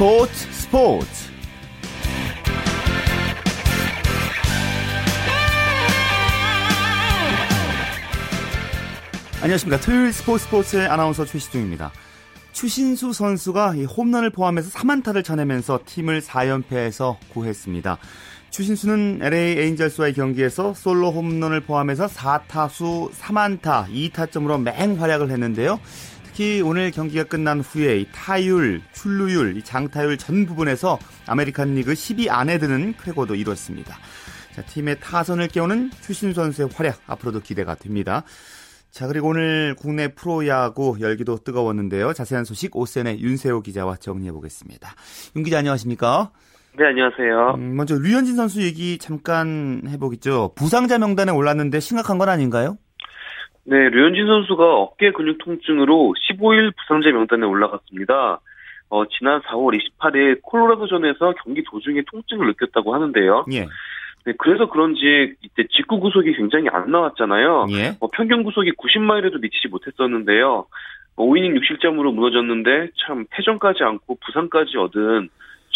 스포츠 스포츠. 안녕하십니까. 토요일 스포츠 스포츠의 아나운서 최시중입니다. 추신수 선수가 홈런을 포함해서 3안타를 쳐내면서 팀을 4연패에서 구했습니다. 추신수는 LA 에인절스와의 경기에서 솔로 홈런을 포함해서 4타수 3안타 2타점으로 맹활약을 했는데요. 특히 오늘 경기가 끝난 후에 타율, 출루율, 장타율 전 부분에서 아메리칸 리그 10위 안에 드는 쾌거도 이뤘습니다. 자, 팀의 타선을 깨우는 추신수 선수의 활약 앞으로도 기대가 됩니다. 자, 그리고 오늘 국내 프로야구 열기도 뜨거웠는데요. 자세한 소식 OSEN의 윤세호 기자와 정리해 보겠습니다. 윤 기자 안녕하십니까? 네, 안녕하세요. 음, 먼저 류현진 선수 얘기 잠깐 해보겠죠. 부상자 명단에 올랐는데 심각한 건 아닌가요? 네, 류현진 선수가 어깨 근육 통증으로 15일 부상자 명단에 올라갔습니다. 어, 지난 4월 28일 콜로라도전에서 경기 도중에 통증을 느꼈다고 하는데요. 예. 네, 그래서 그런지 이때 직구 구속이 굉장히 안 나왔잖아요. 예. 어, 평균 구속이 90마일에도 미치지 못했었는데요. 어, 5이닝 6실점으로 무너졌는데 참 패전까지 않고 부상까지 얻은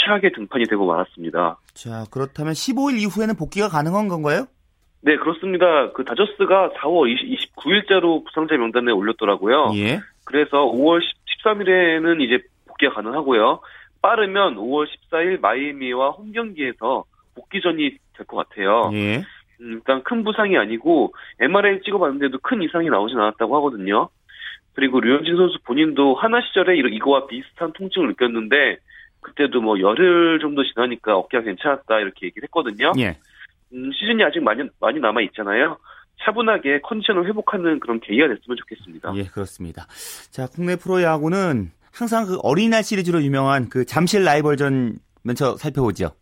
최악의 등판이 되고 말았습니다. 자, 그렇다면 15일 이후에는 복귀가 가능한 건가요? 네, 그렇습니다. 그 다저스가 4월 20, 29일자로 부상자 명단에 올렸더라고요. 예. 그래서 5월 13일에는 이제 복귀가 가능하고요. 빠르면 5월 14일 마이애미와 홈 경기에서 복귀전이 될 것 같아요. 예. 음, 일단 큰 부상이 아니고 MRI 찍어봤는데도 큰 이상이 나오진 않았다고 하거든요. 그리고 류현진 선수 본인도 하나 시절에 이거- 이거와 비슷한 통증을 느꼈는데 그때도 뭐 열흘 정도 지나니까 어깨가 괜찮았다 이렇게 얘기를 했거든요. 예. 음, 시즌이 아직 많이 많이 남아 있잖아요. 차분하게 컨디션을 회복하는 그런 계기가 됐으면 좋겠습니다. 예, 그렇습니다. 자, 국내 프로야구는 항상 그 어린이날 시리즈로 유명한 그 잠실 라이벌전 먼저 살펴보죠.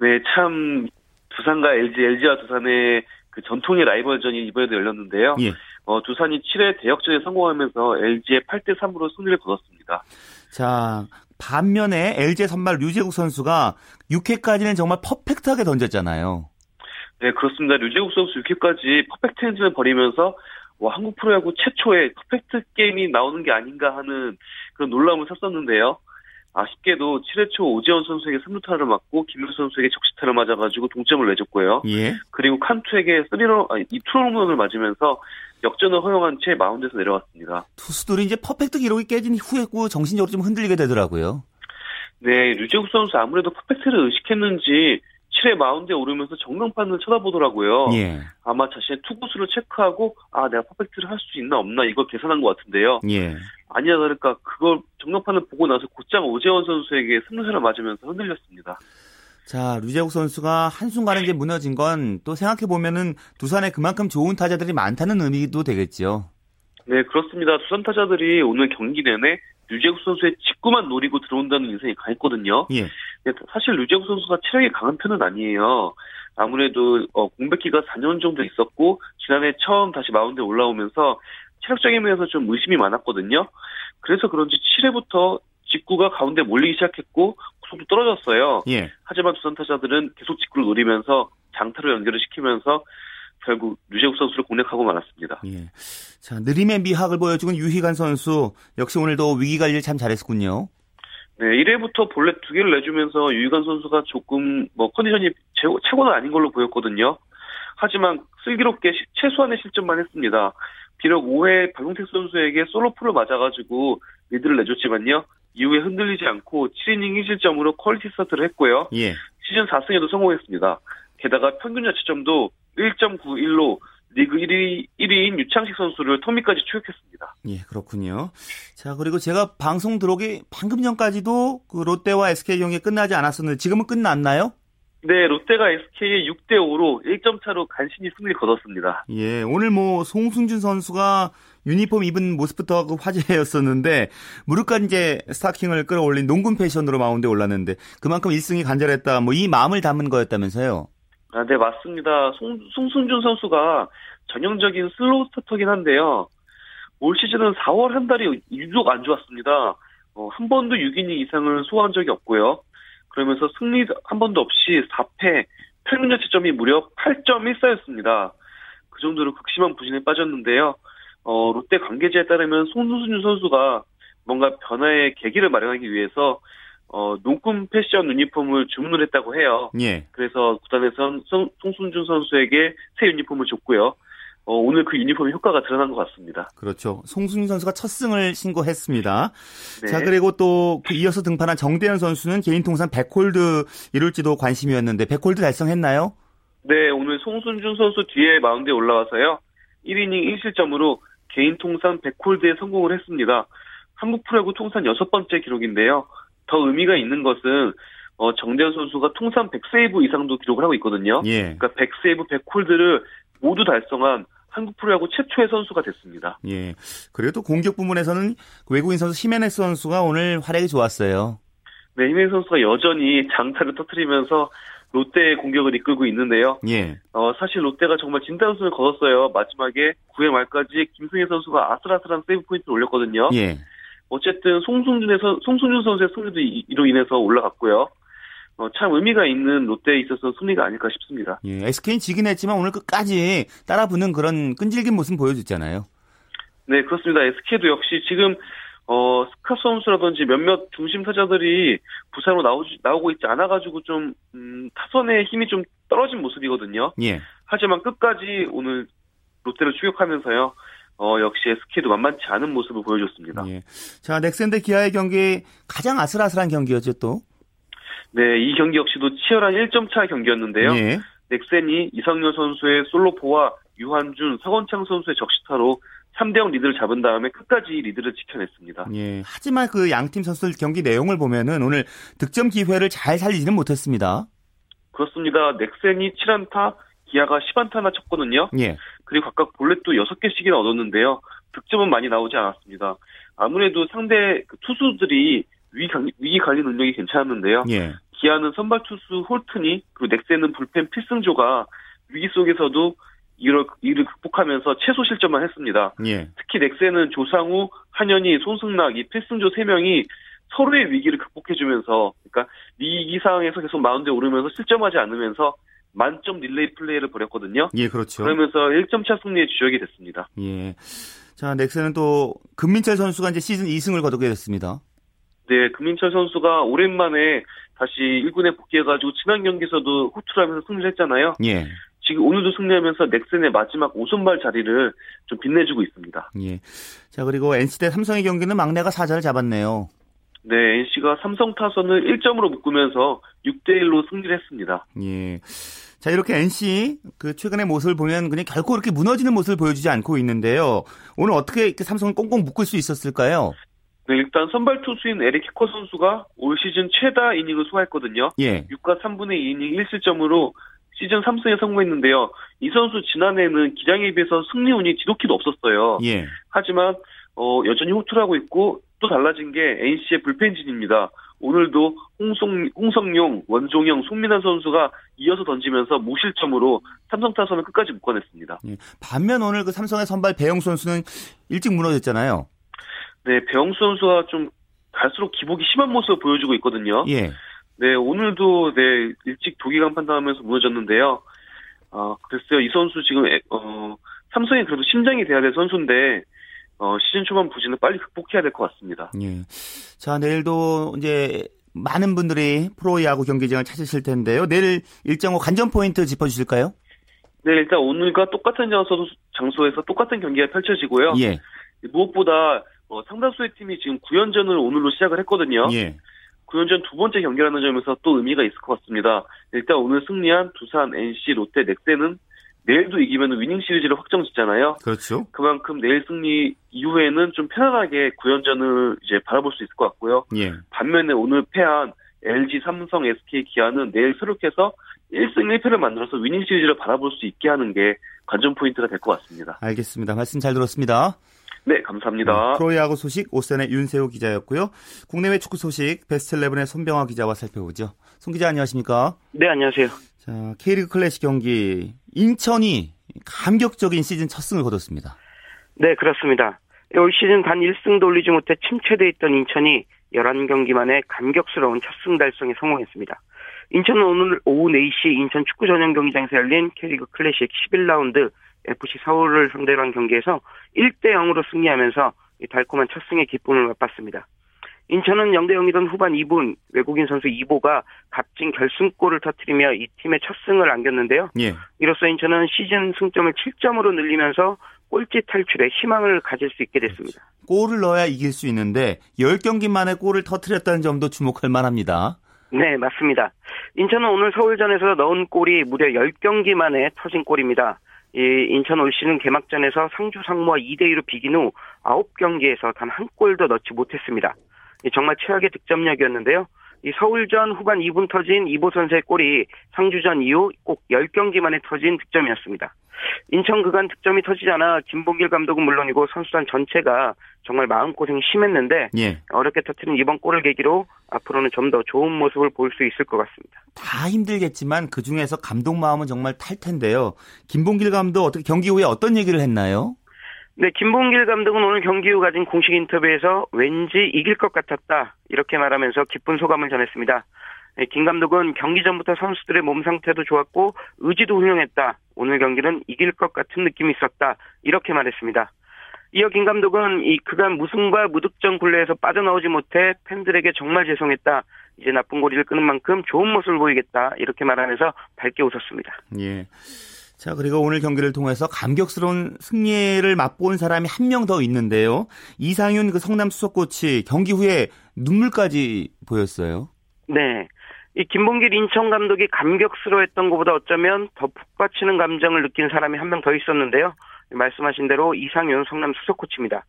네, 참 두산과 LG, LG와 두산의 그 전통의 라이벌전이 이번에도 열렸는데요. 예. 어, 두산이 7회 대역전에 성공하면서 LG의 8대 3으로 승리를 거뒀습니다. 자, 반면에 LG 선발 류제국 선수가 6회까지는 정말 퍼펙트하게 던졌잖아요. 네, 그렇습니다. 류제국 선수 6회까지 퍼펙트 행진을 벌이면서 와, 한국 프로야구 최초의 퍼펙트 게임이 나오는 게 아닌가 하는 그런 놀라움을 샀었는데요. 아쉽게도 7회 초 오재원 선수에게 3루타를 맞고 김현수 선수에게 적시타를 맞아가지고 동점을 내줬고요. 예. 그리고 칸투에게 3런, 아니, 이 투런런을 맞으면서 역전을 허용한 채 마운드에서 내려왔습니다. 투수들이 이제 퍼펙트 기록이 깨진 후에 고 정신적으로 좀 흔들리게 되더라고요. 네, 류재국 선수 아무래도 퍼펙트를 의식했는지 7회 마운드에 오르면서 정면판을 쳐다보더라고요. 예. 아마 자신의 투구수를 체크하고 아 내가 퍼펙트를 할 수 있나 없나 이걸 계산한 것 같은데요. 예. 아니야 다를까 그걸 정면판을 보고 나서 곧장 오재원 선수에게 승리타를 맞으면서 흔들렸습니다. 자, 류재국 선수가 한순간에 이제 무너진 건 또 생각해 보면은 두산에 그만큼 좋은 타자들이 많다는 의미도 되겠죠. 네 그렇습니다. 두산 타자들이 오늘 경기 내내 류재국 선수의 직구만 노리고 들어온다는 인상이 강했거든요. 예. 네, 사실 류재국 선수가 체력이 강한 편은 아니에요. 아무래도 어, 공백기가 4년 정도 있었고 지난해 처음 다시 마운드에 올라오면서 체력적인 면에서 좀 의심이 많았거든요. 그래서 그런지 7회부터 직구가 가운데 몰리기 시작했고 구속도 떨어졌어요. 예. 하지만 두산 타자들은 계속 직구를 노리면서 장타로 연결을 시키면서 결국 류제국 선수를 공략하고 말았습니다. 예. 자, 느림의 미학을 보여주는 유희관 선수 역시 오늘도 위기 관리를 참 잘했군요. 네, 1회부터 볼넷 두 개를 내주면서 유희관 선수가 조금 뭐 컨디션이 최고, 최고는 아닌 걸로 보였거든요. 하지만 슬기롭게 시- 최소한의 실점만 했습니다. 비록 5회 박용택 선수에게 솔로포를 맞아가지고 리드를 내줬지만요. 이후에 흔들리지 않고 7이닝 1실점으로 퀄리티 스타트를 했고요. 예. 시즌 4승에도 성공했습니다. 게다가 평균 자체점도 1.91로 리그 1위, 1위인 유창식 선수를 터미까지 추격했습니다. 예, 그렇군요. 자, 그리고 제가 방송 들어오기 방금 전까지도 그 롯데와 SK 경기 끝나지 않았었는데 지금은 끝났나요? 네, 롯데가 SK의 6대 5로 1점 차로 간신히 승리를 거뒀습니다. 예, 오늘 뭐 송승준 선수가 유니폼 입은 모습부터 그 화제였었는데 무릎까지 이제 스타킹을 끌어올린 농구 패션으로 마운드에 올랐는데 그만큼 1승이 간절했다. 뭐 이 마음을 담은 거였다면서요. 아, 네, 맞습니다. 송, 송승준 선수가 전형적인 슬로우 스타터긴 한데요. 올 시즌은 4월 한 달이 유독 안 좋았습니다. 어, 한 번도 6이닝 이상을 소화한 적이 없고요. 그러면서 승리 한 번도 없이 4패, 평균 자책점이 무려 8.14였습니다. 그 정도로 극심한 부진에 빠졌는데요. 어, 롯데 관계자에 따르면 송승준 선수가 뭔가 변화의 계기를 마련하기 위해서 어, 농군 패션 유니폼을 주문을 했다고 해요. 예. 그래서 구단에선 송, 송승준 선수에게 새 유니폼을 줬고요. 어, 오늘 그 유니폼의 효과가 드러난 것 같습니다. 그렇죠. 송승준 선수가 첫 승을 신고했습니다. 네. 자, 그리고 또 그 이어서 등판한 정대현 선수는 개인 통산 100홀드 이룰지도 관심이었는데 100홀드 달성했나요? 네, 오늘 송순준 선수 뒤에 마운드에 올라와서요. 1이닝 1실점으로 개인 통산 100홀드에 성공을 했습니다. 한국 프로야구 통산 여섯 번째 기록인데요. 더 의미가 있는 것은 어, 정대현 선수가 통산 100세이브 이상도 기록을 하고 있거든요. 예. 그러니까 100세이브, 100홀드를 모두 달성한 한국 프로야구 최초의 선수가 됐습니다. 예. 또 공격 부문에서는 외국인 선수 히메네스 선수가 오늘 활약이 좋았어요. 네, 히메 선수가 여전히 장타를 터트리면서 롯데의 공격을 이끌고 있는데요. 예. 어, 사실 롯데가 정말 진단수를 거뒀어요. 마지막에 9회 말까지 김승혜 선수가 아슬아슬한 세이브 포인트를 올렸거든요. 예. 어쨌든 송순준의 선, 송순준 선수의 승리도 이- 이로 인해서 올라갔고요. 어, 참 의미가 있는 롯데에 있어서 승리가 아닐까 싶습니다. 예. SK는 지긴 했지만 오늘 끝까지 따라붙는 그런 끈질긴 모습 보여줬잖아요. 네, 그렇습니다. SK도 역시 지금 어, 스카 선수라든지 몇몇 중심 타자들이 부산으로 나오지, 나오고 있지 않아가지고 좀 음, 타선의 힘이 좀 떨어진 모습이거든요. 예. 하지만 끝까지 오늘 롯데를 추격하면서요. 어, 역시 SK도 만만치 않은 모습을 보여줬습니다. 예. 자, 넥센 대 기아의 경기 가장 아슬아슬한 경기였죠, 또. 네, 이 경기 역시도 치열한 1점 차 경기였는데요. 예. 넥센이 이상열 선수의 솔로포와 유한준, 서건창 선수의 적시타로 3대0 리드를 잡은 다음에 끝까지 리드를 지켜냈습니다. 예. 하지만 그 양팀 선수들 경기 내용을 보면은 오늘 득점 기회를 잘 살리지는 못했습니다. 그렇습니다. 넥센이 7안타, 기아가 10안타나 쳤거든요. 예. 그리고 각각 볼넷도 6개씩이나 얻었는데요. 득점은 많이 나오지 않았습니다. 아무래도 상대 그 투수들이 위기 관리, 위기 관리 능력이 괜찮았는데요. 예. 기아는 선발 투수 홀튼이 그리고 넥센은 불펜 필승조가 위기 속에서도 이를, 이를 극복하면서 최소 실점만 했습니다. 예. 특히 넥센은 조상우, 한현희, 손승락 이 필승조 3명이 서로의 위기를 극복해주면서 그러니까 위기 상황에서 계속 마운드에 오르면서 실점하지 않으면서 만점 릴레이 플레이를 벌였거든요. 예, 그렇죠. 그러면서 1점 차 승리의 주역이 됐습니다. 예. 자, 넥센은 또 금민철 선수가 이제 시즌 2승을 거두게 됐습니다. 네, 금민철 선수가 오랜만에 다시 1군에 복귀해가지고 지난 경기에서도 호투를 하면서 승리를 했잖아요. 예. 지금 오늘도 승리하면서 넥센의 마지막 5선발 자리를 좀 빛내주고 있습니다. 예. 자, 그리고 NC 대 삼성의 경기는 막내가 사자를 잡았네요. 네, NC가 삼성 타선을 1점으로 묶으면서 6대 1로 승리를 했습니다. 예. 자, 이렇게 NC 그 최근의 모습을 보면 그냥 결코 이렇게 무너지는 모습을 보여주지 않고 있는데요. 오늘 어떻게 이렇게 삼성을 꽁꽁 묶을 수 있었을까요? 네, 일단 선발 투수인 에릭 키커 선수가 올 시즌 최다 이닝을 소화했거든요. 예. 6과 3분의 2이닝 1실점으로 시즌 3승에 성공했는데요. 이 선수 지난해에는 기량에 비해서 승리 운이 지독히도 없었어요. 예. 하지만 어, 여전히 호투를 하고 있고 또 달라진 게 NC의 불펜진입니다. 오늘도 홍성, 홍성용, 원종영, 송민환 선수가 이어서 던지면서 무실점으로 삼성 타선을 끝까지 묶어냈습니다. 예. 반면 오늘 그 삼성의 선발 배영 선수는 일찍 무너졌잖아요. 네, 배영수 선수가 좀 갈수록 기복이 심한 모습을 보여주고 있거든요. 예. 네, 오늘도 네 일찍 도기강 판단하면서 무너졌는데요. 아, 글쎄요, 이 선수 지금 에- 어, 삼성이 그래도 심장이 돼야 될 선수인데 어, 시즌 초반 부진을 빨리 극복해야 될 것 같습니다. 예. 자, 내일도 이제 많은 분들이 프로야구 경기장을 찾으실 텐데요. 내일 일정 후 관전 포인트 짚어주실까요? 네, 일단 오늘과 똑같은 장소, 장소에서 똑같은 경기가 펼쳐지고요. 예. 무엇보다 어, 상당수의 팀이 지금 9연전을 오늘로 시작을 했거든요. 예. 9연전 두 번째 경기라는 점에서 또 의미가 있을 것 같습니다. 일단 오늘 승리한 두산, NC, 롯데, 넥센은 내일도 이기면 위닝 시리즈를 확정 짓잖아요. 그렇죠. 그만큼 내일 승리 이후에는 좀 편안하게 9연전을 이제 바라볼 수 있을 것 같고요. 예. 반면에 오늘 패한 LG, 삼성, SK, 기아는 내일 수록해서 1승 1패를 만들어서 위닝 시리즈를 바라볼 수 있게 하는 게 관전 포인트가 될 것 같습니다. 알겠습니다. 말씀 잘 들었습니다. 네, 감사합니다. 프로야구 소식 OSEN의 윤세호 기자였고요. 국내외 축구 소식 베스트 11의 손병하 기자와 살펴보죠. 손 기자 안녕하십니까? 네, 안녕하세요. 자, K리그 클래식 경기 인천이 감격적인 시즌 첫 승을 거뒀습니다. 네, 그렇습니다. 올 시즌 단 1승도 올리지 못해 침체돼 있던 인천이 11경기 만에 감격스러운 첫 승 달성에 성공했습니다. 인천은 오늘 오후 4시 인천 축구 전용 경기장에서 열린 K리그 클래식 11라운드 FC 서울을 상대로 한 경기에서 1대 0으로 승리하면서 이 달콤한 첫 승의 기쁨을 맛봤습니다. 인천은 0대 0이던 후반 2분 외국인 선수 이보가 값진 결승골을 터뜨리며 이 팀의 첫 승을 안겼는데요. 예. 이로써 인천은 시즌 승점을 7점으로 늘리면서 꼴찌 탈출에 희망을 가질 수 있게 됐습니다. 골을 넣어야 이길 수 있는데 10경기 만에 골을 터뜨렸다는 점도 주목할 만합니다. 네, 맞습니다. 인천은 오늘 서울전에서 넣은 골이 무려 10경기 만에 터진 골입니다. 이 인천 올 시즌 개막전에서 상주 상무와 2대2로 비긴 후 9경기에서 단 한 골도 넣지 못했습니다. 정말 최악의 득점력이었는데요. 이 서울전 후반 2분 터진 이보 선수의 골이 상주전 이후 꼭 10경기 만에 터진 득점이었습니다. 인천 그간 득점이 터지지 않아 김봉길 감독은 물론이고 선수단 전체가 정말 마음고생이 심했는데 예. 어렵게 터트린 이번 골을 계기로 앞으로는 좀 더 좋은 모습을 볼 수 있을 것 같습니다. 다 힘들겠지만 그중에서 감독 마음은 정말 탈 텐데요. 김봉길 감독 어떻게 경기 후에 어떤 얘기를 했나요? 네, 김봉길 감독은 오늘 경기 후 가진 공식 인터뷰에서 왠지 이길 것 같았다 이렇게 말하면서 기쁜 소감을 전했습니다. 네, 김 감독은 경기 전부터 선수들의 몸 상태도 좋았고 의지도 훌륭했다. 오늘 경기는 이길 것 같은 느낌이 있었다. 이렇게 말했습니다. 이어 김 감독은 이 그간 무승과 무득점 굴레에서 빠져나오지 못해 팬들에게 정말 죄송했다. 이제 나쁜 고리를 끄는 만큼 좋은 모습을 보이겠다. 이렇게 말하면서 밝게 웃었습니다. 예. 자, 그리고 오늘 경기를 통해서 감격스러운 승리를 맛본 사람이 한 명 더 있는데요. 이상윤 그 성남 수석 코치 경기 후에 눈물까지 보였어요. 네. 이 김봉길 인천 감독이 감격스러워했던 것보다 어쩌면 더푹 빠치는 감정을 느낀 사람이 한 명 더 있었는데요. 말씀하신 대로 이상윤 성남 수석 코치입니다.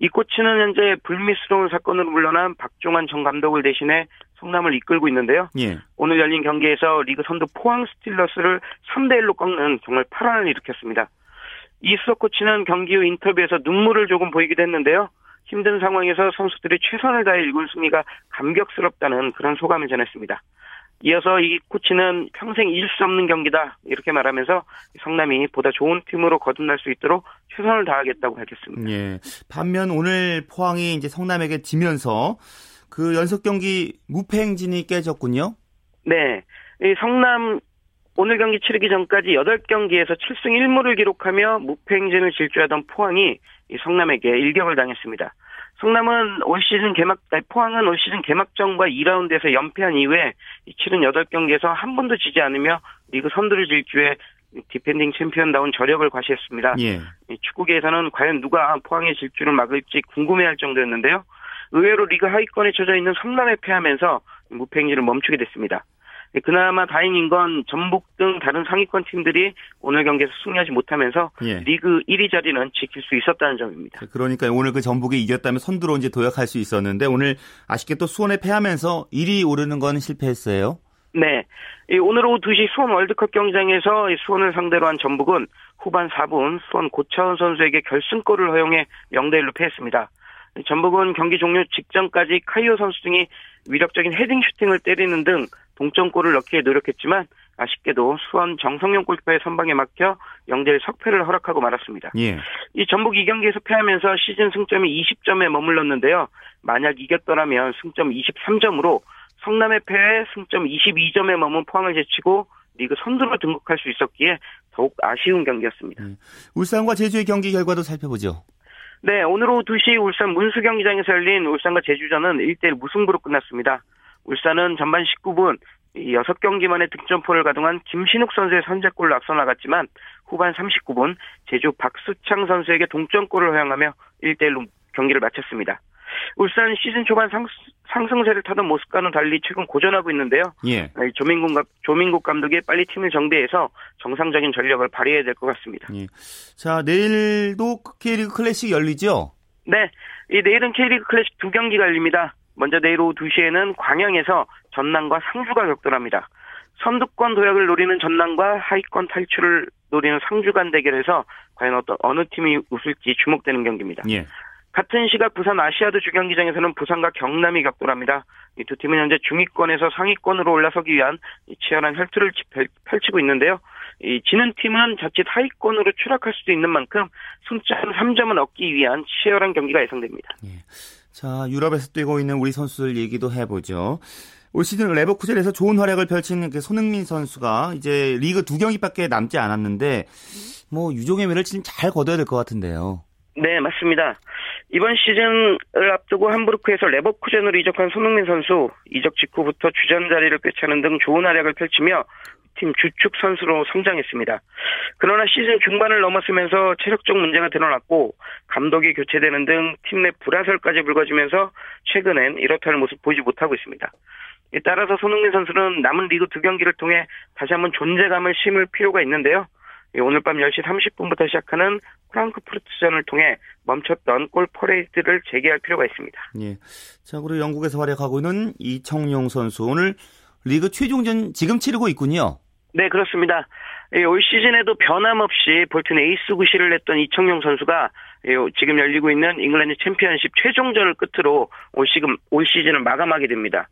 이 코치는 현재 불미스러운 사건으로 물러난 박종환 전 감독을 대신해 성남을 이끌고 있는데요. 예. 오늘 열린 경기에서 리그 선두 포항 스틸러스를 3대 1로 꺾는 정말 파란을 일으켰습니다. 이 수석 코치는 경기 후 인터뷰에서 눈물을 조금 보이기도 했는데요. 힘든 상황에서 선수들이 최선을 다해 일군 승리가 감격스럽다는 그런 소감을 전했습니다. 이어서 이 코치는 평생 잊을 수 없는 경기다 이렇게 말하면서 성남이 보다 좋은 팀으로 거듭날 수 있도록 최선을 다하겠다고 밝혔습니다. 예. 반면 오늘 포항이 이제 성남에게 지면서 그 연속 경기 무패 행진이 깨졌군요. 네. 이 성남 오늘 경기 치르기 전까지 8경기에서 7승 1무를 기록하며 무패 행진을 질주하던 포항이 성남에게 일격을 당했습니다. 성남은 올 시즌 개막, 포항은 올 시즌 개막전과 2라운드에서 연패한 이후에 치른 8경기에서 한 번도 지지 않으며 리그 선두를 질주해 디펜딩 챔피언다운 저력을 과시했습니다. 예. 축구계에서는 과연 누가 포항의 질주를 막을지 궁금해할 정도였는데요. 의외로 리그 하위권에 처져 있는 성남에 패하면서 무패 행진을 멈추게 됐습니다. 네, 그나마 다행인 건 전북 등 다른 상위권 팀들이 오늘 경기에서 승리하지 못하면서 예. 리그 1위 자리는 지킬 수 있었다는 점입니다. 그러니까 오늘 그 전북이 이겼다면 선두로 이제 도약할 수 있었는데 오늘 아쉽게 또 수원에 패하면서 1위 오르는 건 실패했어요. 네. 오늘 오후 2시 수원 월드컵 경기장에서 수원을 상대로 한 전북은 후반 4분 수원 고차원 선수에게 결승골을 허용해 0대1로 패했습니다. 전북은 경기 종료 직전까지 카이오 선수 등이 위력적인 헤딩 슈팅을 때리는 등 동점골을 넣기에 노력했지만 아쉽게도 수원 정성용 골키퍼의 선방에 막혀 0대1 석패를 허락하고 말았습니다. 예. 이 전북 이 경기에서 패하면서 시즌 승점이 20점에 머물렀는데요. 만약 이겼더라면 승점 23점으로 성남의 패에 승점 22점에 머문 포항을 제치고 리그 선두로 등극할 수 있었기에 더욱 아쉬운 경기였습니다. 음. 울산과 제주의 경기 결과도 살펴보죠. 네, 오늘 오후 2시 울산 문수 경기장에서 열린 울산과 제주전은 1대1 무승부로 끝났습니다. 울산은 전반 19분 6경기 만에 득점포를 가동한 김신욱 선수의 선제골로 앞서 나갔지만 후반 39분 제주 박수창 선수에게 동점골을 허용하며 1대1로 경기를 마쳤습니다. 울산 시즌 초반 상, 상승세를 타던 모습과는 달리 최근 고전하고 있는데요. 예. 조민국, 조민국 감독이 빨리 팀을 정비해서 정상적인 전력을 발휘해야 될 것 같습니다. 예. 자, 내일도 K리그 클래식 열리죠? 네. 이 내일은 K리그 클래식 두 경기가 열립니다. 먼저 내일 오후 2시에는 광양에서 전남과 상주가 격돌합니다. 선두권 도약을 노리는 전남과 하위권 탈출을 노리는 상주 간 대결에서 과연 어떤 어느 팀이 웃을지 주목되는 경기입니다. 예. 같은 시각 부산 아시아드 주경기장에서는 부산과 경남이 격돌합니다. 이 두 팀은 현재 중위권에서 상위권으로 올라서기 위한 치열한 혈투를 펼치고 있는데요. 이 지는 팀은 자칫 하위권으로 추락할 수도 있는 만큼 승점 3점은 얻기 위한 치열한 경기가 예상됩니다. 예. 자, 유럽에서 뛰고 있는 우리 선수들 얘기도 해보죠. 올 시즌 레버쿠젠에서 좋은 활약을 펼친 그 손흥민 선수가 이제 리그 두 경기밖에 남지 않았는데 뭐 유종의 매를 지금 잘 거둬야 될 것 같은데요. 네, 맞습니다. 이번 시즌을 앞두고 함부르크에서 레버쿠젠으로 이적한 손흥민 선수 이적 직후부터 주전 자리를 꿰차는 등 좋은 활약을 펼치며 팀 주축 선수로 성장했습니다. 그러나 시즌 중반을 넘었으면서 체력적 문제가 드러났고 감독이 교체되는 등 팀 내 불화설까지 불거지면서 최근엔 이렇다 할 모습 보이지 못하고 있습니다. 따라서 손흥민 선수는 남은 리그 두 경기를 통해 다시 한번 존재감을 심을 필요가 있는데요. 오늘 밤 10시 30분부터 시작하는 프랑크푸르트전을 통해 멈췄던 골 퍼레이드를 재개할 필요가 있습니다. 예. 자, 그리고 영국에서 활약하고 있는 이청용 선수 오늘 리그 최종전 지금 치르고 있군요. 네, 그렇습니다. 올 시즌에도 변함없이 볼튼 에이스 구실을 해냈던 이청용 선수가 지금 열리고 있는 잉글랜드 챔피언십 최종전을 끝으로 올 시즌, 올 시즌을 마감하게 됩니다.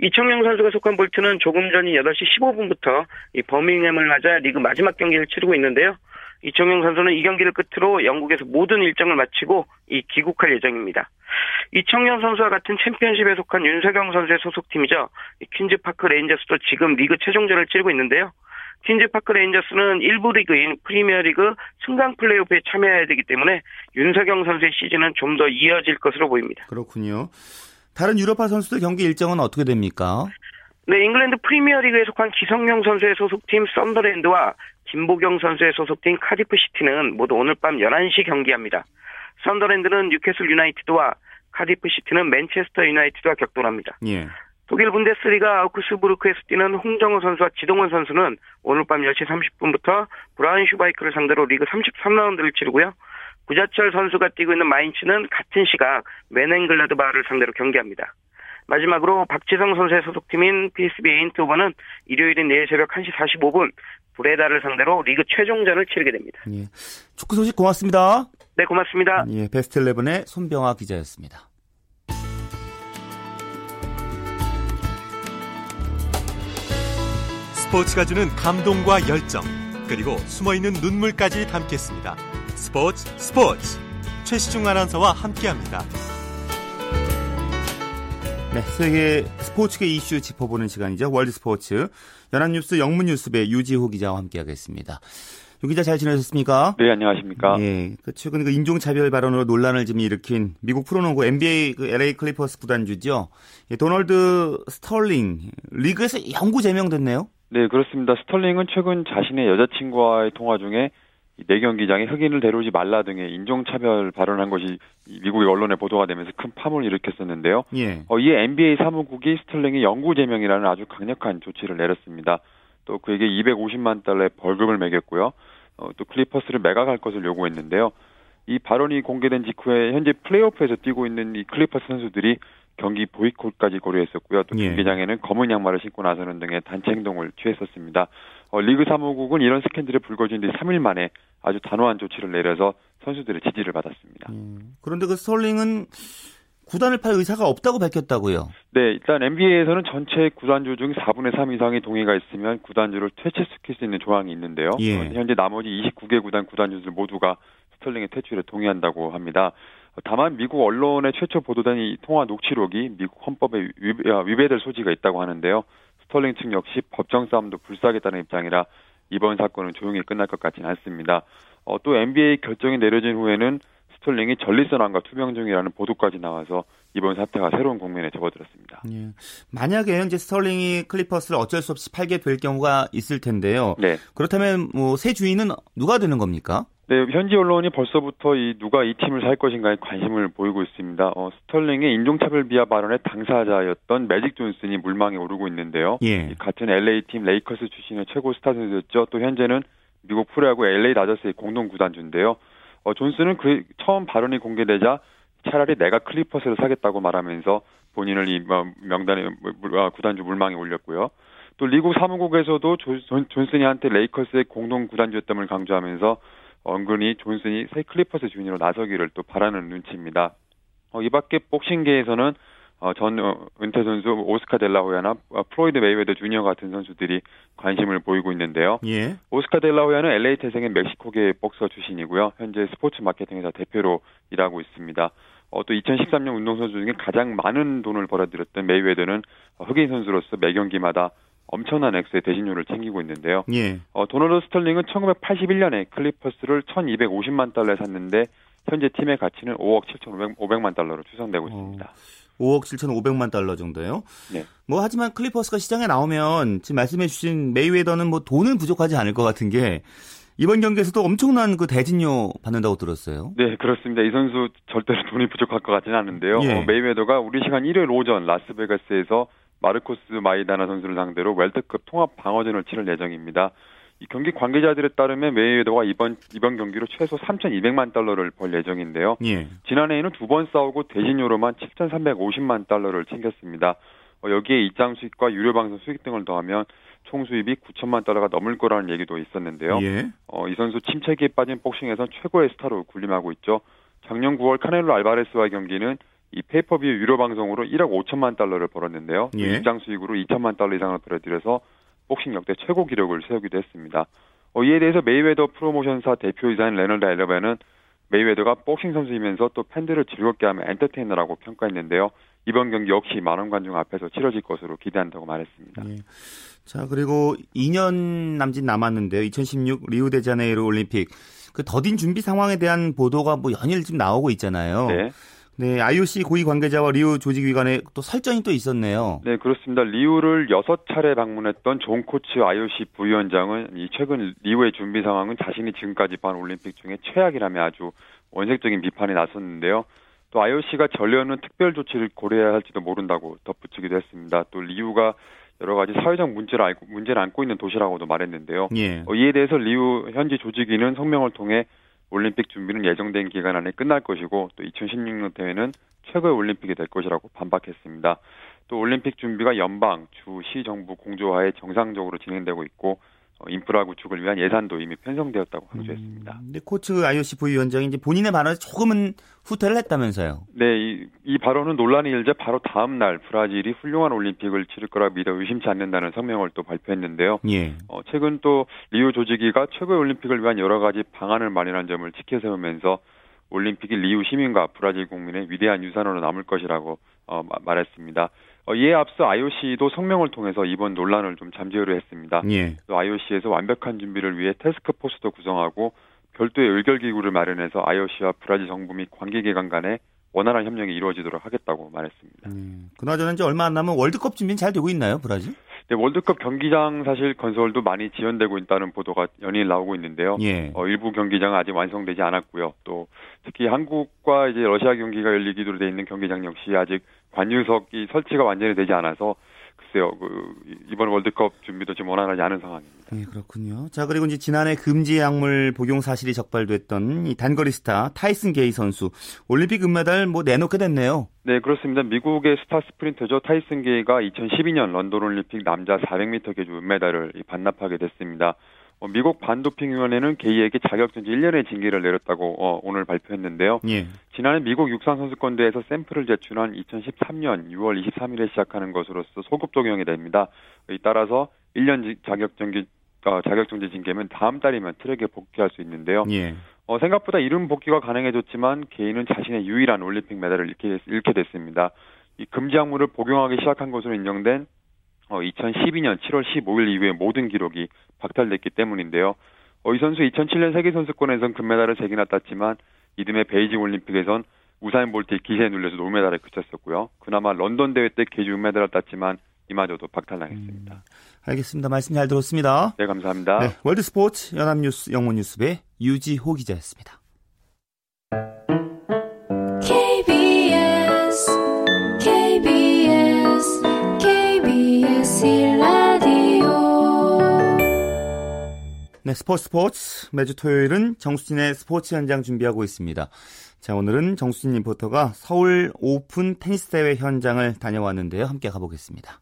이청용 선수가 속한 볼튼은 조금 전인 8시 15분부터 이 버밍햄을 맞아 리그 마지막 경기를 치르고 있는데요. 이청용 선수는 이 경기를 끝으로 영국에서 모든 일정을 마치고 이 귀국할 예정입니다. 이청용 선수와 같은 챔피언십에 속한 윤석영 선수의 소속팀이죠. 퀸즈파크 레인저스도 지금 리그 최종전을 치르고 있는데요. 퀸즈파크 레인저스는 1부 리그인 프리미어리그 승강 플레이오프에 참여해야 되기 때문에 윤석영 선수의 시즌은 좀 더 이어질 것으로 보입니다. 그렇군요. 다른 유럽파 선수들 경기 일정은 어떻게 됩니까? 네, 잉글랜드 프리미어리그에 속한 기성용 선수의 소속팀 썬더랜드와 김보경 선수의 소속팀 카디프 시티는 모두 오늘 밤 11시 경기합니다. 썬더랜드는 뉴캐슬 유나이티드와 카디프 시티는 맨체스터 유나이티드와 격돌합니다. 예. 독일 분데스리가 아우크스부르크에서 뛰는 홍정호 선수와 지동원 선수는 오늘 밤 10시 30분부터 브라운슈바이크를 상대로 리그 33라운드를 치르고요. 구자철 선수가 뛰고 있는 마인츠는 같은 시각 묀헨글라트바흐를 상대로 경기합니다. 마지막으로 박지성 선수의 소속팀인 PSV 에인트호번은 일요일인 내일 새벽 1시 45분 브레다를 상대로 리그 최종전을 치르게 됩니다. 예. 축구 소식 고맙습니다. 네, 고맙습니다. 예, 베스트 11의 손병하 기자였습니다. 스포츠가 주는 감동과 열정, 그리고 숨어있는 눈물까지 담겠습니다. 스포츠 스포츠 최시중 아나운서와 함께합니다. 네, 세계 스포츠계 이슈 짚어보는 시간이죠. 월드 스포츠 연합뉴스 영문뉴스부 유지호 기자와 함께하겠습니다. 유 기자 잘 지내셨습니까? 네, 안녕하십니까? 예, 그 최근 그 인종차별 발언으로 논란을 좀 일으킨 미국 프로농구 NBA 그 LA 클리퍼스 구단주죠. 예, 도널드 스털링 리그에서 영구 제명됐네요. 네, 그렇습니다. 스털링은 최근 자신의 여자친구와의 통화 중에 내 경기장에 흑인을 데려오지 말라 등의 인종차별 발언한 것이 미국의 언론에 보도가 되면서 큰 파문을 일으켰었는데요. 예. 어, 이에 NBA 사무국이 스털링의 영구 제명이라는 아주 강력한 조치를 내렸습니다. 또 그에게 250만 달러의 벌금을 매겼고요. 어, 또 클리퍼스를 매각할 것을 요구했는데요. 이 발언이 공개된 직후에 현재 플레이오프에서 뛰고 있는 이 클리퍼스 선수들이 경기 보이콧까지 고려했었고요. 또 예. 경기장에는 검은 양말을 신고 나서는 등의 단체 행동을 취했었습니다. 어, 리그 사무국은 이런 스캔들에 불거진 뒤 3일 만에 아주 단호한 조치를 내려서 선수들의 지지를 받았습니다. 음, 그런데 그 스톨링은 구단을 팔 의사가 없다고 밝혔다고요. 네, 일단 NBA에서는 전체 구단주 중 4분의 3 이상의 동의가 있으면 구단주를 퇴출시킬 수 있는 조항이 있는데요. 예. 어, 현재 나머지 29개 구단 구단주들 모두가 스털링의 퇴출에 동의한다고 합니다. 다만 미국 언론의 최초 보도된 이 통화 녹취록이 미국 헌법에 위배될 소지가 있다고 하는데요. 스털링 측 역시 법정 싸움도 불사하겠다는 입장이라 이번 사건은 조용히 끝날 것 같지는 않습니다. 어, 또 NBA 결정이 내려진 후에는 스털링이 전립선암과 투병 중이라는 보도까지 나와서 이번 사태가 새로운 국면에 접어들었습니다. 예. 만약에 현재 스털링이 클리퍼스를 어쩔 수 없이 팔게 될 경우가 있을 텐데요. 네. 그렇다면 뭐 새 주인은 누가 되는 겁니까? 네, 현지 언론이 벌써부터 이 누가 이 팀을 살 것인가에 관심을 보이고 있습니다. 어, 스털링의 인종차별 비하 발언의 당사자였던 매직 존슨이 물망에 오르고 있는데요. 예. 같은 LA 팀 레이커스 출신의 최고 스타 선수였죠. 또 현재는 미국 프로야구 LA 다저스의 공동 구단주인데요. 어, 존슨은 그 처음 발언이 공개되자 차라리 내가 클리퍼스를 사겠다고 말하면서 본인을 이 뭐, 명단에 아, 구단주 물망에 올렸고요. 또 리그 사무국에서도 존, 존슨이한테 레이커스의 공동 구단주였음을 강조하면서 은근히 존슨이 새 클리퍼스 주인으로 나서기를 또 바라는 눈치입니다. 어, 이 밖에 복싱계에서는 어, 전 어, 은퇴 선수 오스카 델라호야나 어, 플로이드 메이웨더 주니어 같은 선수들이 관심을 보이고 있는데요. 예. 오스카 델라호야는 LA 태생의 멕시코계 복서 출신이고요. 현재 스포츠 마케팅 회사 대표로 일하고 있습니다. 어, 또 2013년 운동선수 중에 가장 많은 돈을 벌어들였던 메이웨더는 흑인 선수로서 매 경기마다 엄청난 액수의 대전료를 챙기고 있는데요. 예. 어, 도널드 스털링은 1981년에 클리퍼스를 1,250만 달러에 샀는데 현재 팀의 가치는 5억 7,500만 달러로 추산되고 어. 있습니다. 5억 7,500만 달러 정도요. 네. 뭐 하지만 클리퍼스가 시장에 나오면 지금 말씀해주신 메이웨더는 뭐 돈은 부족하지 않을 것 같은 게 이번 경기에서도 엄청난 그 대전료 받는다고 들었어요. 네, 그렇습니다. 이 선수 절대로 돈이 부족할 것 같지는 않은데요. 예. 어, 메이웨더가 우리 시간 1일 오전 라스베가스에서 마르코스 마이다나 선수를 상대로 웰터급 통합 방어전을 치를 예정입니다. 이 경기 관계자들에 따르면 메이웨더가 이번 이번 경기로 최소 3,200만 달러를 벌 예정인데요. 예. 지난해에는 두 번 싸우고 대전료로만 7,350만 달러를 챙겼습니다. 어, 여기에 입장 수익과 유료 방송 수익 등을 더하면 총 수입이 9천만 달러가 넘을 거라는 얘기도 있었는데요. 예. 어, 이 선수 침체기에 빠진 복싱에서 최고의 스타로 군림하고 있죠. 작년 9월 카넬로 알바레스와의 경기는 이 페이퍼뷰 유료 방송으로 1억 5천만 달러를 벌었는데요. 예. 입장 수익으로 2천만 달러 이상을 벌어들여서 복싱 역대 최고 기록을 세우기도 했습니다. 어, 이에 대해서 메이웨더 프로모션사 대표이사인 레너드 엘러비는 메이웨더가 복싱 선수이면서 또 팬들을 즐겁게 하는 엔터테이너라고 평가했는데요. 이번 경기 역시 만원 관중 앞에서 치러질 것으로 기대한다고 말했습니다. 네. 자 그리고 2년 남짓 남았는데요. 2016 리우데자네이루 올림픽 그 더딘 준비 상황에 대한 보도가 뭐 연일 좀 나오고 있잖아요. 네. 네, IOC 고위 관계자와 리우 조직위 간에 또 설전이 또 있었네요. 네, 그렇습니다. 리우를 여섯 차례 방문했던 존 코치 IOC 부위원장은 이 최근 리우의 준비 상황은 자신이 지금까지 본 올림픽 중에 최악이라며 아주 원색적인 비판에 나섰는데요. 또 IOC가 전례없는 특별 조치를 고려해야 할지도 모른다고 덧붙이기도 했습니다. 또 리우가 여러 가지 사회적 문제를 안고, 문제를 안고 있는 도시라고도 말했는데요. 예. 어, 이에 대해서 리우 현지 조직위는 성명을 통해 올림픽 준비는 예정된 기간 안에 끝날 것이고 또 2016년 대회는 최고의 올림픽이 될 것이라고 반박했습니다. 또 올림픽 준비가 연방, 주, 시 정부 공조하에 정상적으로 진행되고 있고 어, 인프라 구축을 위한 예산도 이미 편성되었다고 강조했습니다. 음, 코츠 IOC 부위원장이 이제 본인의 발언에 조금은 후퇴를 했다면서요? 네, 이, 이 발언은 논란이 일자 바로 다음 날 브라질이 훌륭한 올림픽을 치를 거라 믿어 의심치 않는다는 성명을 또 발표했는데요. 예. 어, 최근 또 리우 조직위가 최고의 올림픽을 위한 여러 가지 방안을 마련한 점을 지켜세우면서 올림픽이 리우 시민과 브라질 국민의 위대한 유산으로 남을 것이라고 어, 말했습니다. 어, 이에 앞서 IOC도 성명을 통해서 이번 논란을 좀 잠재우려 했습니다. 예. 또 IOC에서 완벽한 준비를 위해 테스크포스도 구성하고 별도의 의결기구를 마련해서 IOC와 브라질 정부 및 관계기관 간에 원활한 협력이 이루어지도록 하겠다고 말했습니다. 음, 그나저나 이제 얼마 안 남은 월드컵 준비는 잘 되고 있나요, 브라질? 네, 월드컵 경기장 사실 건설도 많이 지연되고 있다는 보도가 연일 나오고 있는데요. 예. 어, 일부 경기장은 아직 완성되지 않았고요. 또 특히 한국과 이제 러시아 경기가 열리기로 돼 있는 경기장 역시 아직 관람석이 설치가 완전히 되지 않아서 글쎄요, 그 이번 월드컵 준비도 지금 원활하지 않은 상황입니다. 네, 그렇군요. 자, 그리고 이제 지난해 금지 약물 복용 사실이 적발됐던 이 단거리 스타 타이슨 게이 선수 올림픽 금메달 뭐 내놓게 됐네요. 네, 그렇습니다. 미국의 스타 스프린터죠. 타이슨 게이가 2012년 런던 올림픽 남자 400m 계주 은메달을 반납하게 됐습니다. 어, 미국 반도핑위원회는 게이에게 자격정지 1년의 징계를 내렸다고 어, 오늘 발표했는데요. 예. 지난해 미국 육상선수권대회에서 샘플을 제출한 2013년 6월 23일에 시작하는 것으로서 소급 적용이 됩니다. 이 따라서 1년 자격정지 어, 자격정지 징계면 다음 달이면 트랙에 복귀할 수 있는데요. 예. 어, 생각보다 이른 복귀가 가능해졌지만 개인은 자신의 유일한 올림픽 메달을 잃게, 잃게 됐습니다. 이 금지 약물을 복용하기 시작한 것으로 인정된 어, 2012년 7월 15일 이후에 모든 기록이 박탈됐기 때문인데요. 어, 이 선수 2007년 세계선수권에선 금메달을 3개나 땄지만 이듬해 베이징 올림픽에선 우사인 볼트의 기세에 눌려서 노메달에 그쳤었고요. 그나마 런던 대회 때 계주 은메달을 땄지만 이마저도 박탈당했습니다. 음, 알겠습니다. 말씀 잘 들었습니다. 네, 감사합니다. 네, 월드스포츠 연합뉴스 영문뉴스부의 유지호 기자였습니다. 네, 스포츠 스포츠. 매주 토요일은 정수진의 스포츠 현장 준비하고 있습니다. 자, 오늘은 정수진 리포터가 서울 오픈 테니스 대회 현장을 다녀왔는데요. 함께 가보겠습니다.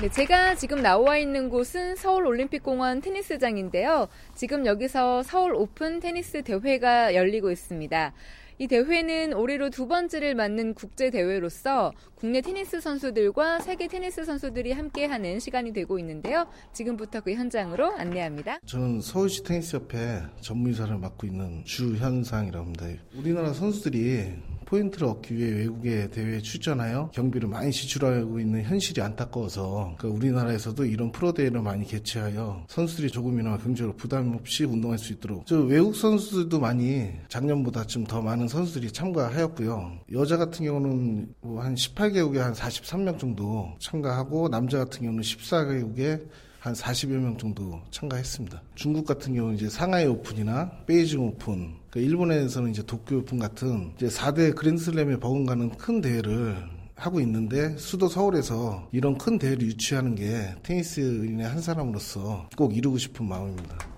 네, 제가 지금 나와 있는 곳은 서울 올림픽공원 테니스장인데요. 지금 여기서 서울 오픈 테니스 대회가 열리고 있습니다. 이 대회는 올해로 두 번째를 맞는 국제 대회로서 국내 테니스 선수들과 세계 테니스 선수들이 함께하는 시간이 되고 있는데요. 지금부터 그 현장으로 안내합니다. 저는 서울시 테니스 협회 전문이사를 맡고 있는 주현상이라고 합니다. 우리나라 선수들이 포인트를 얻기 위해 외국에 대회에 출전하여 경비를 많이 지출하고 있는 현실이 안타까워서 그러니까 우리나라에서도 이런 프로 대회를 많이 개최하여 선수들이 조금이나마 경제로 부담 없이 운동할 수 있도록 저 외국 선수들도 많이 작년보다 좀 더 많은 선수들이 참가하였고요. 여자 같은 경우는 뭐 한 18개국에 한 43명 정도 참가하고 남자 같은 경우는 14개국에 한 40여 명 정도 참가했습니다. 중국 같은 경우는 이제 상하이 오픈이나 베이징 오픈, 그 일본에서는 이제 도쿄 오픈 같은 이제 4대 그랜드슬램에 버금가는 큰 대회를 하고 있는데 수도 서울에서 이런 큰 대회를 유치하는 게 테니스인의 한 사람으로서 꼭 이루고 싶은 마음입니다.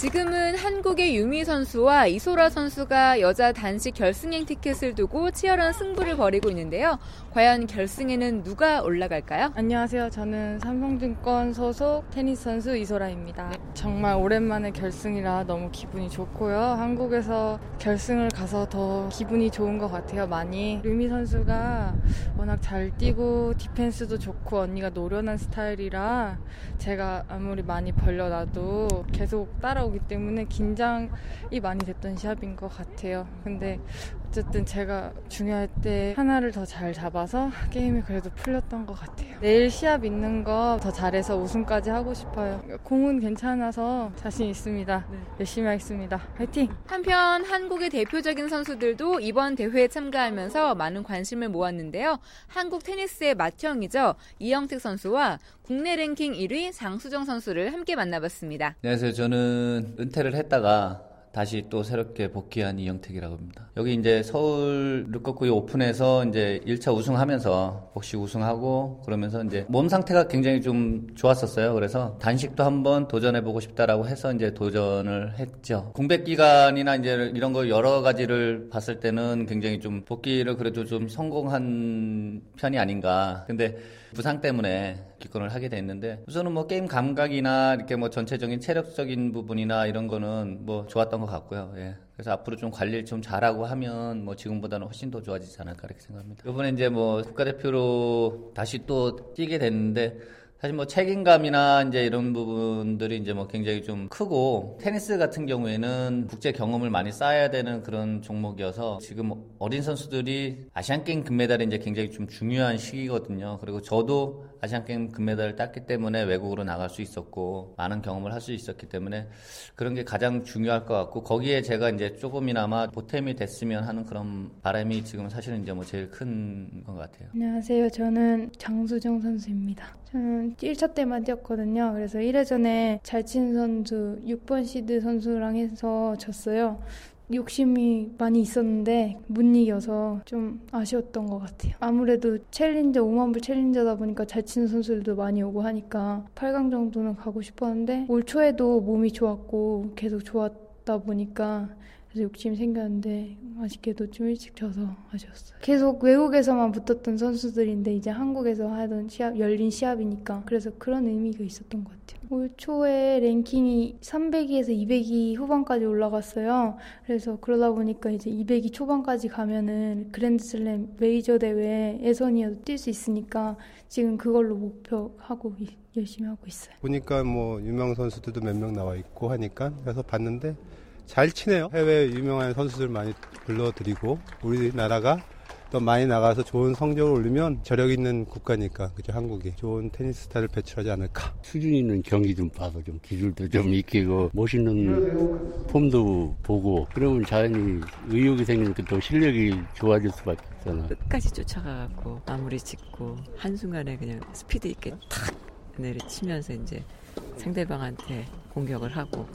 지금은 한국의 유미 선수와 이소라 선수가 여자 단식 결승행 티켓을 두고 치열한 승부를 벌이고 있는데요. 과연 결승에는 누가 올라갈까요? 안녕하세요. 저는 삼성증권 소속 테니스 선수 이소라입니다. 네. 정말 오랜만에 결승이라 너무 기분이 좋고요. 한국에서 결승을 가서 더 기분이 좋은 것 같아요. 많이 유미 선수가 워낙 잘 뛰고 디펜스도 좋고 언니가 노련한 스타일이라 제가 아무리 많이 벌려놔도 계속 따라오고 나오기 때문에 긴장이 많이 됐던 시합인 것 같아요. 근데 어쨌든 제가 중요할 때 하나를 더 잘 잡아서 게임이 그래도 풀렸던 것 같아요. 내일 시합 있는 거 더 잘해서 우승까지 하고 싶어요. 공은 괜찮아서 자신 있습니다. 네. 열심히 하겠습니다. 화이팅! 한편 한국의 대표적인 선수들도 이번 대회에 참가하면서 많은 관심을 모았는데요. 한국 테니스의 맏형이죠. 이영택 선수와 국내 랭킹 1위 장수정 선수를 함께 만나봤습니다. 안녕하세요. 저는 은퇴를 했다가 다시 또 새롭게 복귀한 이영택이라고 합니다. 여기 이제 서울 르커구이 오픈에서 이제 1차 우승하면서 복식 우승하고 그러면서 이제 몸 상태가 굉장히 좀 좋았었어요. 그래서 단식도 한번 도전해보고 싶다라고 해서 이제 도전을 했죠. 공백 기간이나 이제 이런 거 여러 가지를 봤을 때는 굉장히 좀 복귀를 그래도 좀 성공한 편이 아닌가. 근데 부상 때문에 기권을 하게 됐는데 우선은 뭐 게임 감각이나 이렇게 뭐 전체적인 체력적인 부분이나 이런 거는 뭐 좋았던 것 같고요. 예. 그래서 앞으로 좀 관리를 좀 잘하고 하면 뭐 지금보다는 훨씬 더 좋아지지 않을까 이렇게 생각합니다. 이번에 이제 뭐 국가대표로 다시 또 뛰게 됐는데 사실 뭐 책임감이나 이제 이런 부분들이 이제 뭐 굉장히 좀 크고 테니스 같은 경우에는 국제 경험을 많이 쌓아야 되는 그런 종목이어서 지금 어린 선수들이 아시안 게임 금메달이 이제 굉장히 좀 중요한 시기거든요. 그리고 저도 아시안 게임 금메달을 땄기 때문에 외국으로 나갈 수 있었고 많은 경험을 할 수 있었기 때문에 그런 게 가장 중요할 것 같고 거기에 제가 이제 조금이나마 보탬이 됐으면 하는 그런 바람이 지금 사실은 이제 뭐 제일 큰 것 같아요. 안녕하세요. 저는 장수정 선수입니다. 저는 1차 때만 뛰었거든요. 그래서 1회전에 잘 치는 선수, 6번 시드 선수랑 해서 졌어요. 욕심이 많이 있었는데 못 이겨서 좀 아쉬웠던 것 같아요. 아무래도 챌린저 5만 불 챌린저다 보니까 잘 치는 선수들도 많이 오고 하니까 8강 정도는 가고 싶었는데 올 초에도 몸이 좋았고 계속 좋았다 보니까 그래서 욕심이 생겼는데 아쉽게도 좀 일찍 져서 아쉬웠어요. 계속 외국에서만 붙었던 선수들인데 이제 한국에서 하던 시합 열린 시합이니까 그래서 그런 의미가 있었던 것 같아요. 올 초에 랭킹이 300위에서 200위 후반까지 올라갔어요. 그래서 그러다 보니까 이제 200위 초반까지 가면은 그랜드슬램 메이저 대회 예선이어도 뛸 수 있으니까 지금 그걸로 목표하고 열심히 하고 있어요. 보니까 뭐 유명 선수들도 몇 명 나와 있고 하니까 그래서 봤는데 잘 치네요. 해외 유명한 선수들 많이 불러드리고 우리나라가 또 많이 나가서 좋은 성적을 올리면 저력 있는 국가니까 그죠 한국이 좋은 테니스 스타를 배출하지 않을까. 수준 있는 경기 좀 봐서 좀 기술도 좀 익히고 멋있는 폼도 보고 그러면 자연히 의욕이 생기니까 또 실력이 좋아질 수밖에 없잖아. 끝까지 쫓아가고 마무리 짓고 한순간에 그냥 스피드 있게 탁 내리치면서 이제 상대방한테 공격을 하고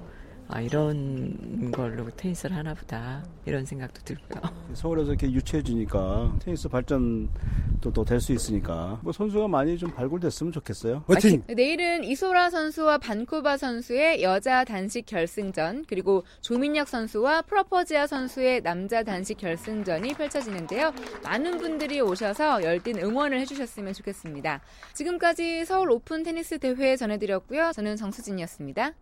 아, 이런 걸로 테니스를 하나 보다 이런 생각도 들고요. 서울에서 이렇게 유치해주니까 테니스 발전도 더 될 수 있으니까 뭐 선수가 많이 좀 발굴됐으면 좋겠어요. 화이팅! 내일은 이소라 선수와 반쿠바 선수의 여자 단식 결승전 그리고 조민혁 선수와 프로포지아 선수의 남자 단식 결승전이 펼쳐지는데요. 많은 분들이 오셔서 열띤 응원을 해주셨으면 좋겠습니다. 지금까지 서울 오픈 테니스 대회 전해드렸고요. 저는 정수진이었습니다.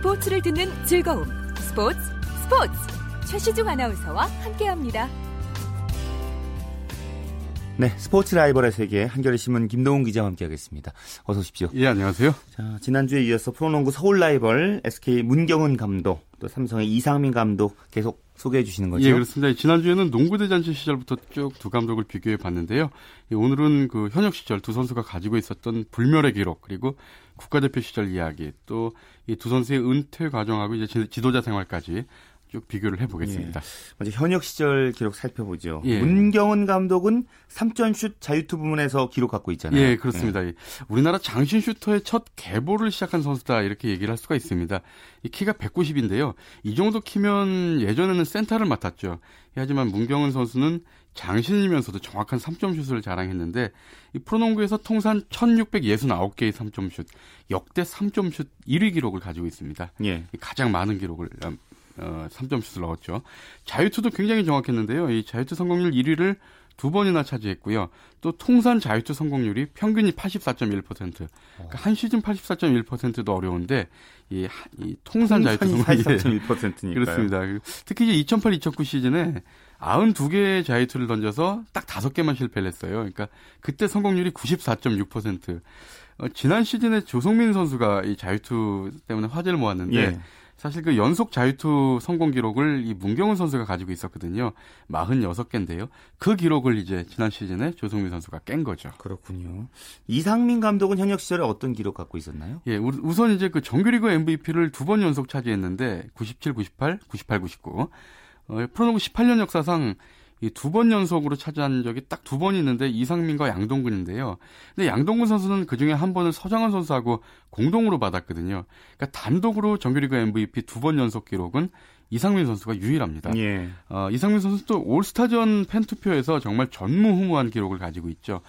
스포츠를 듣는 즐거움. 스포츠, 스포츠. 최시중 아나운서와 함께합니다. 네, 스포츠 라이벌의 세계 한겨레 신문 김동훈 기자와 함께하겠습니다. 어서 오십시오. 예, 안녕하세요. 자, 지난주에 이어서 프로농구 서울 라이벌 SK 문경은 감독, 또 삼성의 이상민 감독 계속 소개해 주시는 거죠? 예, 그렇습니다. 지난주에는 농구 대잔치 시절부터 쭉 두 감독을 비교해 봤는데요. 오늘은 그 현역 시절 두 선수가 가지고 있었던 불멸의 기록 그리고 국가대표 시절 이야기 또 이 두 선수의 은퇴 과정하고 이제 지도자 생활까지 쭉 비교를 해보겠습니다. 예. 먼저 현역 시절 기록 살펴보죠. 예. 문경은 감독은 3점슛 자유투 부문에서 기록 갖고 있잖아요. 예, 그렇습니다. 예. 우리나라 장신 슈터의 첫 개보를 시작한 선수다 이렇게 얘기를 할 수가 있습니다. 이 키가 190인데요. 이 정도 키면 예전에는 센터를 맡았죠. 하지만 문경은 선수는 장신이면서도 정확한 3점슛을 자랑했는데 이 프로농구에서 통산 1669개의 3점슛, 역대 3점슛 1위 기록을 가지고 있습니다. 예. 가장 많은 기록을 어, 3점슛을 넣었죠. 자유투도 굉장히 정확했는데요. 이 자유투 성공률 1위를 두 번이나 차지했고요. 또 통산 자유투 성공률이 평균이 84.1%. 그러니까 한 시즌 84.1%도 어려운데 이, 이 통산 자유투 성공률이 84.1%니까요. 그렇습니다. 특히 이제 2008-2009 시즌에 92개의 자유투를 던져서 딱 5개만 실패를 했어요. 그러니까 그때 성공률이 94.6%. 어, 지난 시즌에 조성민 선수가 이 자유투 때문에 화제를 모았는데 예. 사실 그 연속 자유투 성공 기록을 이 문경훈 선수가 가지고 있었거든요. 46개인데요. 그 기록을 이제 지난 시즌에 조성민 선수가 깬 거죠. 그렇군요. 이상민 감독은 현역 시절에 어떤 기록 갖고 있었나요? 예, 우선 이제 그 정규리그 MVP를 두 번 연속 차지했는데 97, 98, 98, 99. 어, 프로농구 18년 역사상 이 두 번 연속으로 차지한 적이 딱 두 번 있는데 이상민과 양동근인데요. 근데 양동근 선수는 그 중에 한 번을 서장원 선수하고 공동으로 받았거든요. 그러니까 단독으로 정규리그 MVP 두 번 연속 기록은 이상민 선수가 유일합니다. 예. 어, 이상민 선수 또 올스타전 팬 투표에서 정말 전무후무한 기록을 가지고 있죠.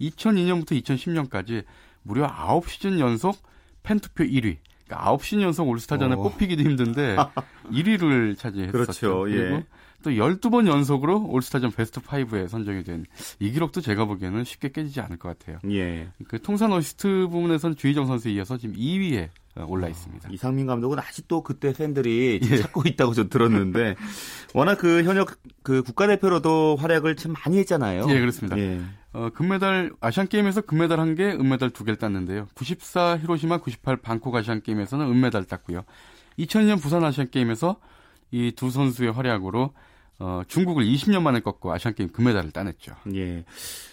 2002년부터 2010년까지 무려 9시즌 연속 팬 투표 1위. 그러니까 9시즌 연속 올스타전에 오. 뽑히기도 힘든데 1위를 차지했었죠. 그렇죠. 예. 또 12번 연속으로 올스타전 베스트 5에 선정이 된 이 기록도 제가 보기에는 쉽게 깨지지 않을 것 같아요. 예. 그 통산 어시스트 부분에서는 주희정 선수에 이어서 지금 2위에 올라 있습니다. 이상민 감독은 아직도 그때 팬들이 예. 찾고 있다고 저 들었는데 워낙 그 현역 그 국가대표로도 활약을 참 많이 했잖아요. 예, 그렇습니다. 예. 어, 금메달 아시안 게임에서 금메달 1개, 은메달 2개를 땄는데요. 94 히로시마, 98 방콕 아시안 게임에서는 은메달 땄고요. 2002년 부산 아시안 게임에서 이 두 선수의 활약으로 어, 중국을 20년 만에 꺾고 아시안게임 금메달을 따냈죠. 예.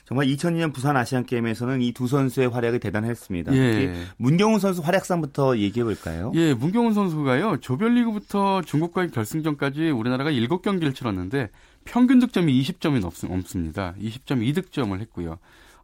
정말 2002년 부산 아시안게임에서는 이 두 선수의 활약이 대단했습니다. 예. 문경훈 선수 활약상부터 얘기해 볼까요? 예, 문경훈 선수가요. 조별리그부터 중국과의 결승전까지 우리나라가 7경기를 치렀는데 평균 득점이 20점이 넘습니다. 20.2득점을 했고요.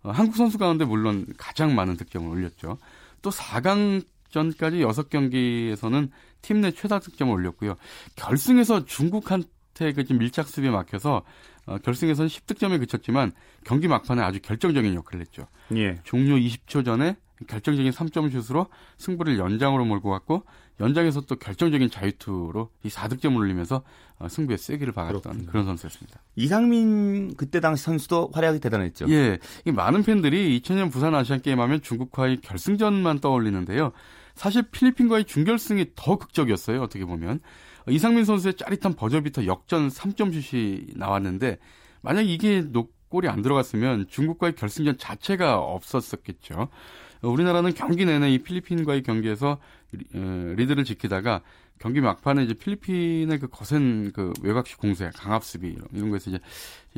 어, 한국 선수 가운데 물론 가장 많은 득점을 올렸죠. 또 4강 전까지 6경기에서는 팀 내 최다 득점을 올렸고요. 결승에서 중국한 그 밀착 수비에 막혀서 어, 결승에서는 10득점에 그쳤지만 경기 막판에 아주 결정적인 역할을 했죠. 예. 종료 20초 전에 결정적인 3점 슛으로 승부를 연장으로 몰고 갔고 연장에서 또 결정적인 자유투로 이 4득점을 올리면서 어, 승부에 쐐기를 박았던 그렇군요. 그런 선수였습니다. 이상민 그때 당시 선수도 활약이 대단했죠. 예. 이 많은 팬들이 2000년 부산 아시안 게임 하면 중국과의 결승전만 떠올리는데요. 사실 필리핀과의 준결승이 더 극적이었어요. 어떻게 보면. 이상민 선수의 짜릿한 버저비터 역전 3점슛이 나왔는데 만약 이게 골이 안 들어갔으면 중국과의 결승전 자체가 없었었겠죠. 우리나라는 경기 내내 이 필리핀과의 경기에서 어, 리드를 지키다가 경기 막판에 이제 필리핀의 그 거센 그 외곽식 공세, 강압 수비 이런 거에서 이제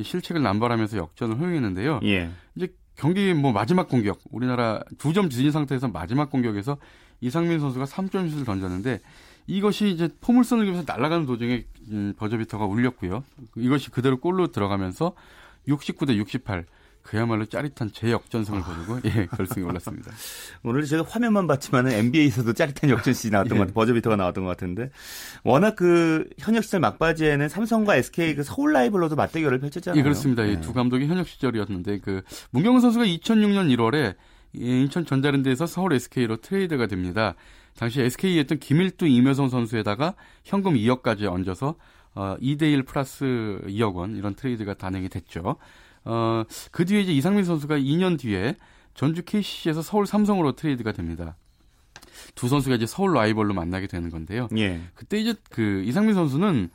실책을 남발하면서 역전을 허용했는데요. 예. 이제 경기 뭐 마지막 공격, 우리나라 두점 뒤진 상태에서 마지막 공격에서 이상민 선수가 3점 슛을 던졌는데 이것이 이제 포물선을 그면서 날아가는 도중에 음, 버저비터가 울렸고요. 이것이 그대로 골로 들어가면서 69 대 68 그야말로 짜릿한 재역전승을 아. 거두고 예, 결승에 올랐습니다. 오늘 제가 화면만 봤지만 NBA에서도 짜릿한 역전 시 나왔던 예. 것 같아요. 버저비터가 나왔던 것 같은데 워낙 그 현역 시절 막바지에는 삼성과 SK 그 서울 라이벌로도 맞대결을 펼쳤잖아요. 예, 그렇습니다. 네. 두 감독이 현역 시절이었는데 그 문경은 선수가 2006년 1월에 인천 전자랜드에서 서울 SK로 트레이드가 됩니다. 당시 SK에 있던 김일두 임효성 선수에다가 현금 2억까지 얹어서 어, 2대1 플러스 2억 원 이런 트레이드가 단행이 됐죠. 어, 그 뒤에 이제 이상민 선수가 2년 뒤에 전주 KCC에서 서울 삼성으로 트레이드가 됩니다. 두 선수가 이제 서울 라이벌로 만나게 되는 건데요. 예. 그때 이제 그 이상민 선수는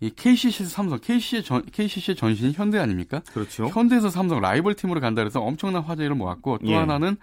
이 KCC에서 삼성, KCC의 전, KCC의 전신이 현대 아닙니까? 그렇죠. 현대에서 삼성 라이벌 팀으로 간다 그래서 엄청난 화제를 모았고 또 예. 하나는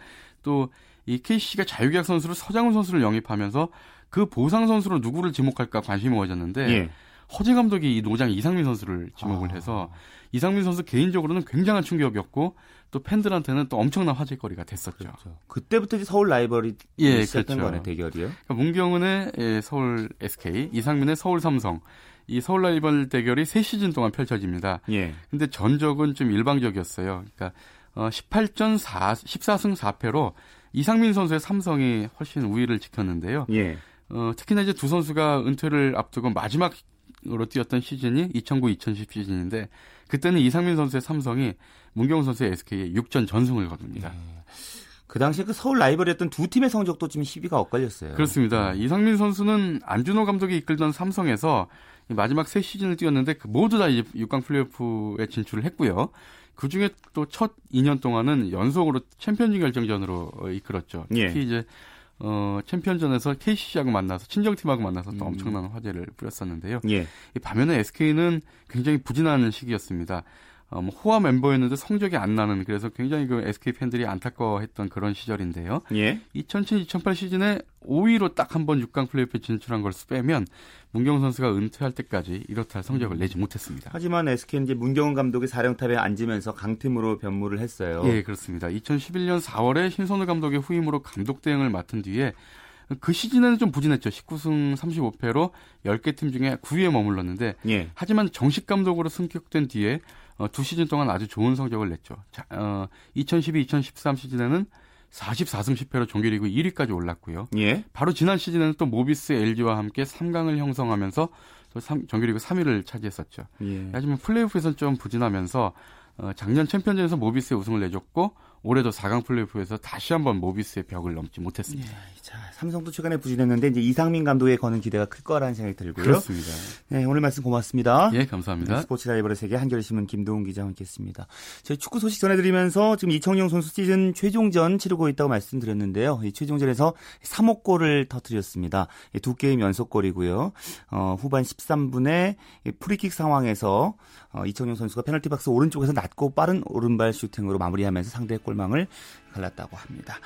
또 이 KCC가 자유계약 선수를 서장훈 선수를 영입하면서 그 보상 선수로 누구를 지목할까 관심이 모아졌는데 예. 허재 감독이 이 노장 이상민 선수를 지목을 아. 해서 이상민 선수 개인적으로는 굉장한 충격이었고 또 팬들한테는 또 엄청난 화제거리가 됐었죠. 그렇죠. 그때부터 이제 서울 라이벌이 예, 시작된 그렇죠. 거네 대결이요. 그러니까 문경은의 예, 서울 SK, 이상민의 서울 삼성. 이 서울 라이벌 대결이 3시즌 동안 펼쳐집니다. 예. 근데 전적은 좀 일방적이었어요. 그러니까 어 18전 4 14승 4패로 이상민 선수의 삼성이 훨씬 우위를 지켰는데요. 예. 어, 특히나 이제 두 선수가 은퇴를 앞두고 마지막으로 뛰었던 시즌이 2009-2010 시즌인데 그때는 이상민 선수의 삼성이 문경훈 선수의 SK에 6전 전승을 거둡니다. 예. 그 당시에 그 서울 라이벌이었던 두 팀의 성적도 좀 시비가 엇갈렸어요. 그렇습니다. 이상민 선수는 안준호 감독이 이끌던 삼성에서 마지막 세 시즌을 뛰었는데 그 모두 다 이제 6강 플레이오프에 진출을 했고요. 그 중에 또 첫 2년 동안은 연속으로 챔피언즈 결정전으로 어, 이끌었죠. 특히 예. 이제 어, 챔피언전에서 KCC하고 만나서 친정팀하고 만나서 또 음. 엄청난 화제를 뿌렸었는데요. 예. 이 반면에 SK는 굉장히 부진한 시기였습니다. 어, 뭐 호화 멤버였는데 성적이 안 나는 그래서 굉장히 그 SK 팬들이 안타까워했던 그런 시절인데요. 예. 2007-2008 시즌에 5위로 딱 한 번 6강 플레이오프 진출한 걸 빼면 문경 선수가 은퇴할 때까지 이렇다 성적을 내지 못했습니다. 하지만 SK는 이제 문경은 감독이 사령탑에 앉으면서 강팀으로 변모를 했어요. 예, 그렇습니다. 2011년 4월에 신선우 감독의 후임으로 감독 대행을 맡은 뒤에 그 시즌에는 좀 부진했죠. 19승 35패로 10개 팀 중에 9위에 머물렀는데 예. 하지만 정식 감독으로 승격된 뒤에 어, 두 시즌 동안 아주 좋은 성적을 냈죠. 자, 어, 2012-2013 시즌에는 44승 10패로 정규리그 1위까지 올랐고요. 예. 바로 지난 시즌에는 또 모비스 LG와 함께 3강을 형성하면서 또 3, 정규리그 3위를 차지했었죠. 예. 하지만 플레이오프에서는 좀 부진하면서 어, 작년 챔피언전에서 모비스의 우승을 내줬고 올해도 4강 플레이오프에서 다시 한번 모비스의 벽을 넘지 못했습니다. 예, 자, 삼성도 최근에 부진했는데 이제 이상민 감독에 거는 기대가 클 거라는 생각이 들고요. 그렇습니다. 네, 오늘 말씀 고맙습니다. 예, 감사합니다. 네, 스포츠 라이벌의 세계 한겨레신문 김도훈 기자와 함께했습니다. 저희 축구 소식 전해드리면서 지금 이청용 선수 시즌 최종전 치르고 있다고 말씀드렸는데요. 이 최종전에서 3호 골을 터뜨렸습니다. 두 게임 연속골이고요. 어, 후반 13분에 프리킥 상황에서 어, 이청용 선수가 페널티 박스 오른쪽에서 낮고 빠른 오른발 슈팅으로 마무리하면서 상대의 골망을 갈랐다고 합니다.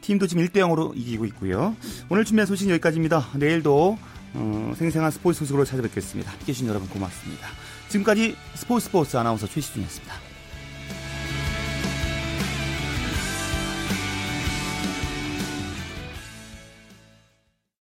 팀도 지금 1대 0으로 이기고 있고요. 오늘 준비한 소식 여기까지입니다. 내일도 어, 생생한 스포츠 소식으로 찾아뵙겠습니다. 함께 해 주신 여러분 고맙습니다. 지금까지 스포츠 스포츠 아나운서 최시준이었습니다.